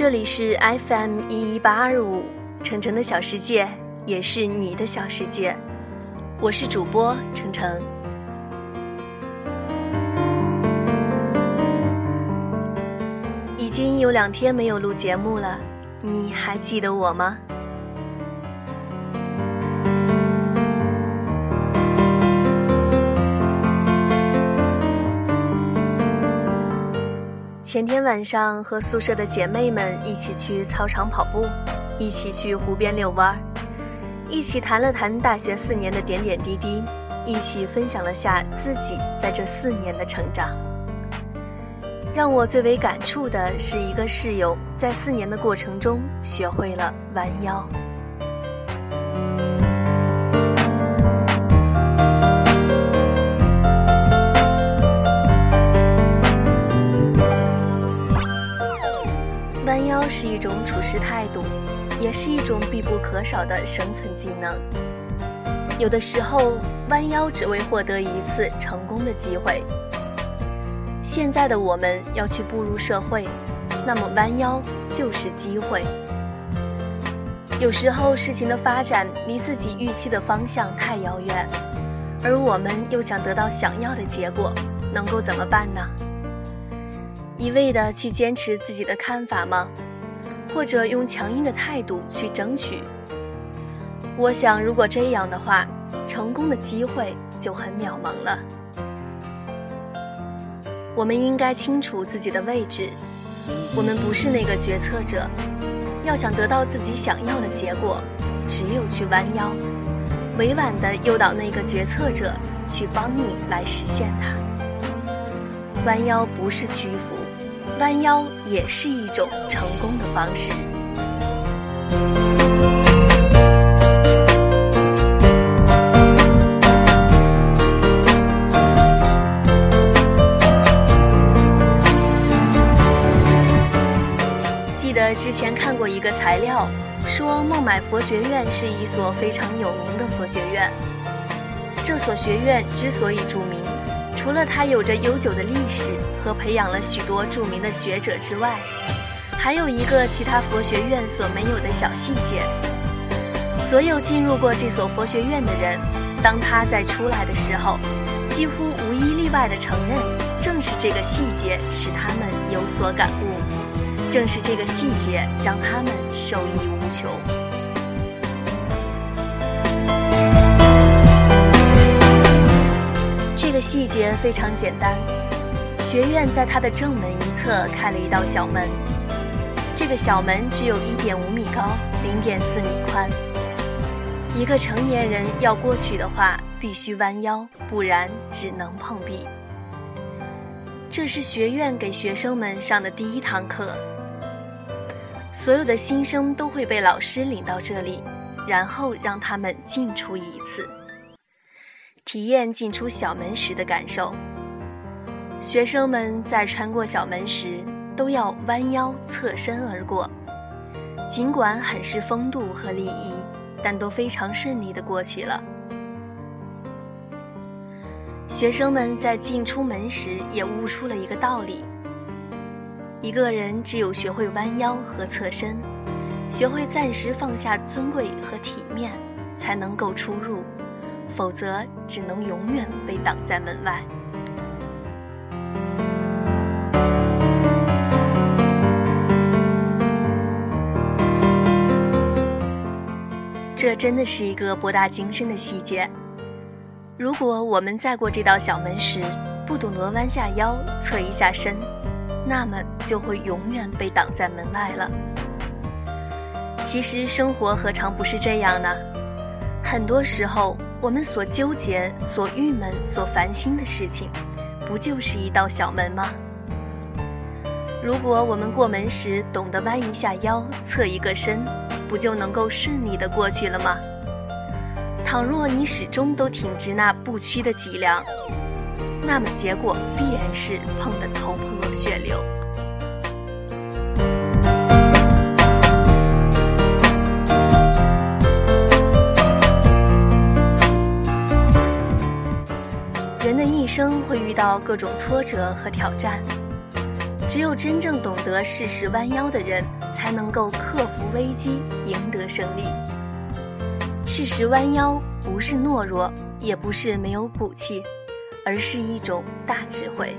这里是 FM 一一八二五，程程的小世界，也是你的小世界。我是主播程程。已经有两天没有录节目了，你还记得我吗？前天晚上和宿舍的姐妹们一起去操场跑步，一起去湖边遛弯儿，一起谈了谈大学四年的点点滴滴，一起分享了下自己在这四年的成长。让我最为感触的是，一个室友在四年的过程中学会了弯腰。是态度，也是一种必不可少的生存技能。有的时候，弯腰只为获得一次成功的机会。现在的我们要去步入社会，那么弯腰就是机会。有时候事情的发展离自己预期的方向太遥远，而我们又想得到想要的结果，能够怎么办呢？一味的去坚持自己的看法吗？或者用强硬的态度去争取？我想，如果这样的话，成功的机会就很渺茫了。我们应该清楚自己的位置，我们不是那个决策者。要想得到自己想要的结果，只有去弯腰，委婉地诱导那个决策者去帮你来实现它。弯腰不是屈服。弯腰也是一种成功的方式。记得之前看过一个材料，说孟买佛学院是一所非常有名的佛学院。这所学院之所以著名。除了它有着悠久的历史和培养了许多著名的学者之外，还有一个其他佛学院所没有的小细节。所有进入过这所佛学院的人，当他在出来的时候，几乎无一例外地承认，正是这个细节使他们有所感悟，正是这个细节让他们受益无穷。细节非常简单，学院在它的正门一侧开了一道小门，这个小门只有一点五米高，零点四米宽。一个成年人要过去的话，必须弯腰，不然只能碰壁。这是学院给学生们上的第一堂课，所有的新生都会被老师领到这里，然后让他们进出一次。体验进出小门时的感受。学生们在穿过小门时都要弯腰侧身而过，尽管很是风度和礼仪，但都非常顺利的过去了。学生们在进出门时也悟出了一个道理：一个人只有学会弯腰和侧身，学会暂时放下尊贵和体面，才能够出入。否则，只能永远被挡在门外。这真的是一个博大精深的细节。如果我们在过这道小门时不懂得弯下腰、侧一下身，那么就会永远被挡在门外了。其实，生活何尝不是这样呢？很多时候。我们所纠结、所郁闷、所烦心的事情，不就是一道小门吗？如果我们过门时懂得弯一下腰、侧一个身，不就能够顺利的过去了吗？倘若你始终都挺直那不屈的脊梁，那么结果必然是碰得头破血流。到各种挫折和挑战，只有真正懂得适时弯腰的人，才能够克服危机，赢得胜利。适时弯腰不是懦弱，也不是没有骨气，而是一种大智慧。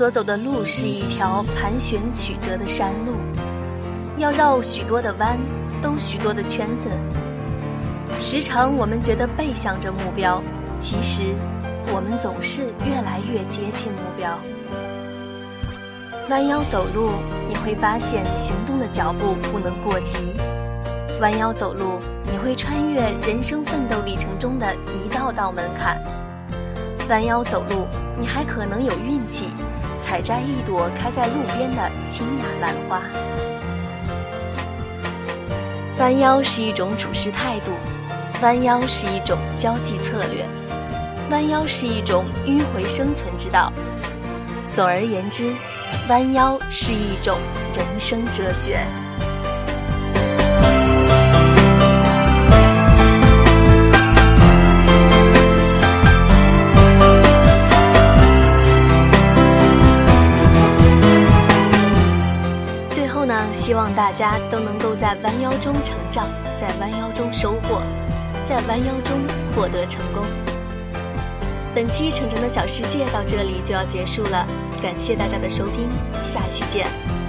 所走的路是一条盘旋曲折的山路，要绕许多的弯，兜许多的圈子。时常我们觉得背向着目标，其实我们总是越来越接近目标。弯腰走路，你会发现行动的脚步不能过急；弯腰走路，你会穿越人生奋斗历程中的一道道门槛。弯腰走路，你还可能有运气，采摘一朵开在路边的清雅兰花。弯腰是一种处事态度，弯腰是一种交际策略，弯腰是一种迂回生存之道。总而言之，弯腰是一种人生哲学。后呢希望大家都能够在弯腰中成长，在弯腰中收获，在弯腰中获得成功。本期成长的小世界到这里就要结束了，感谢大家的收听，下期见。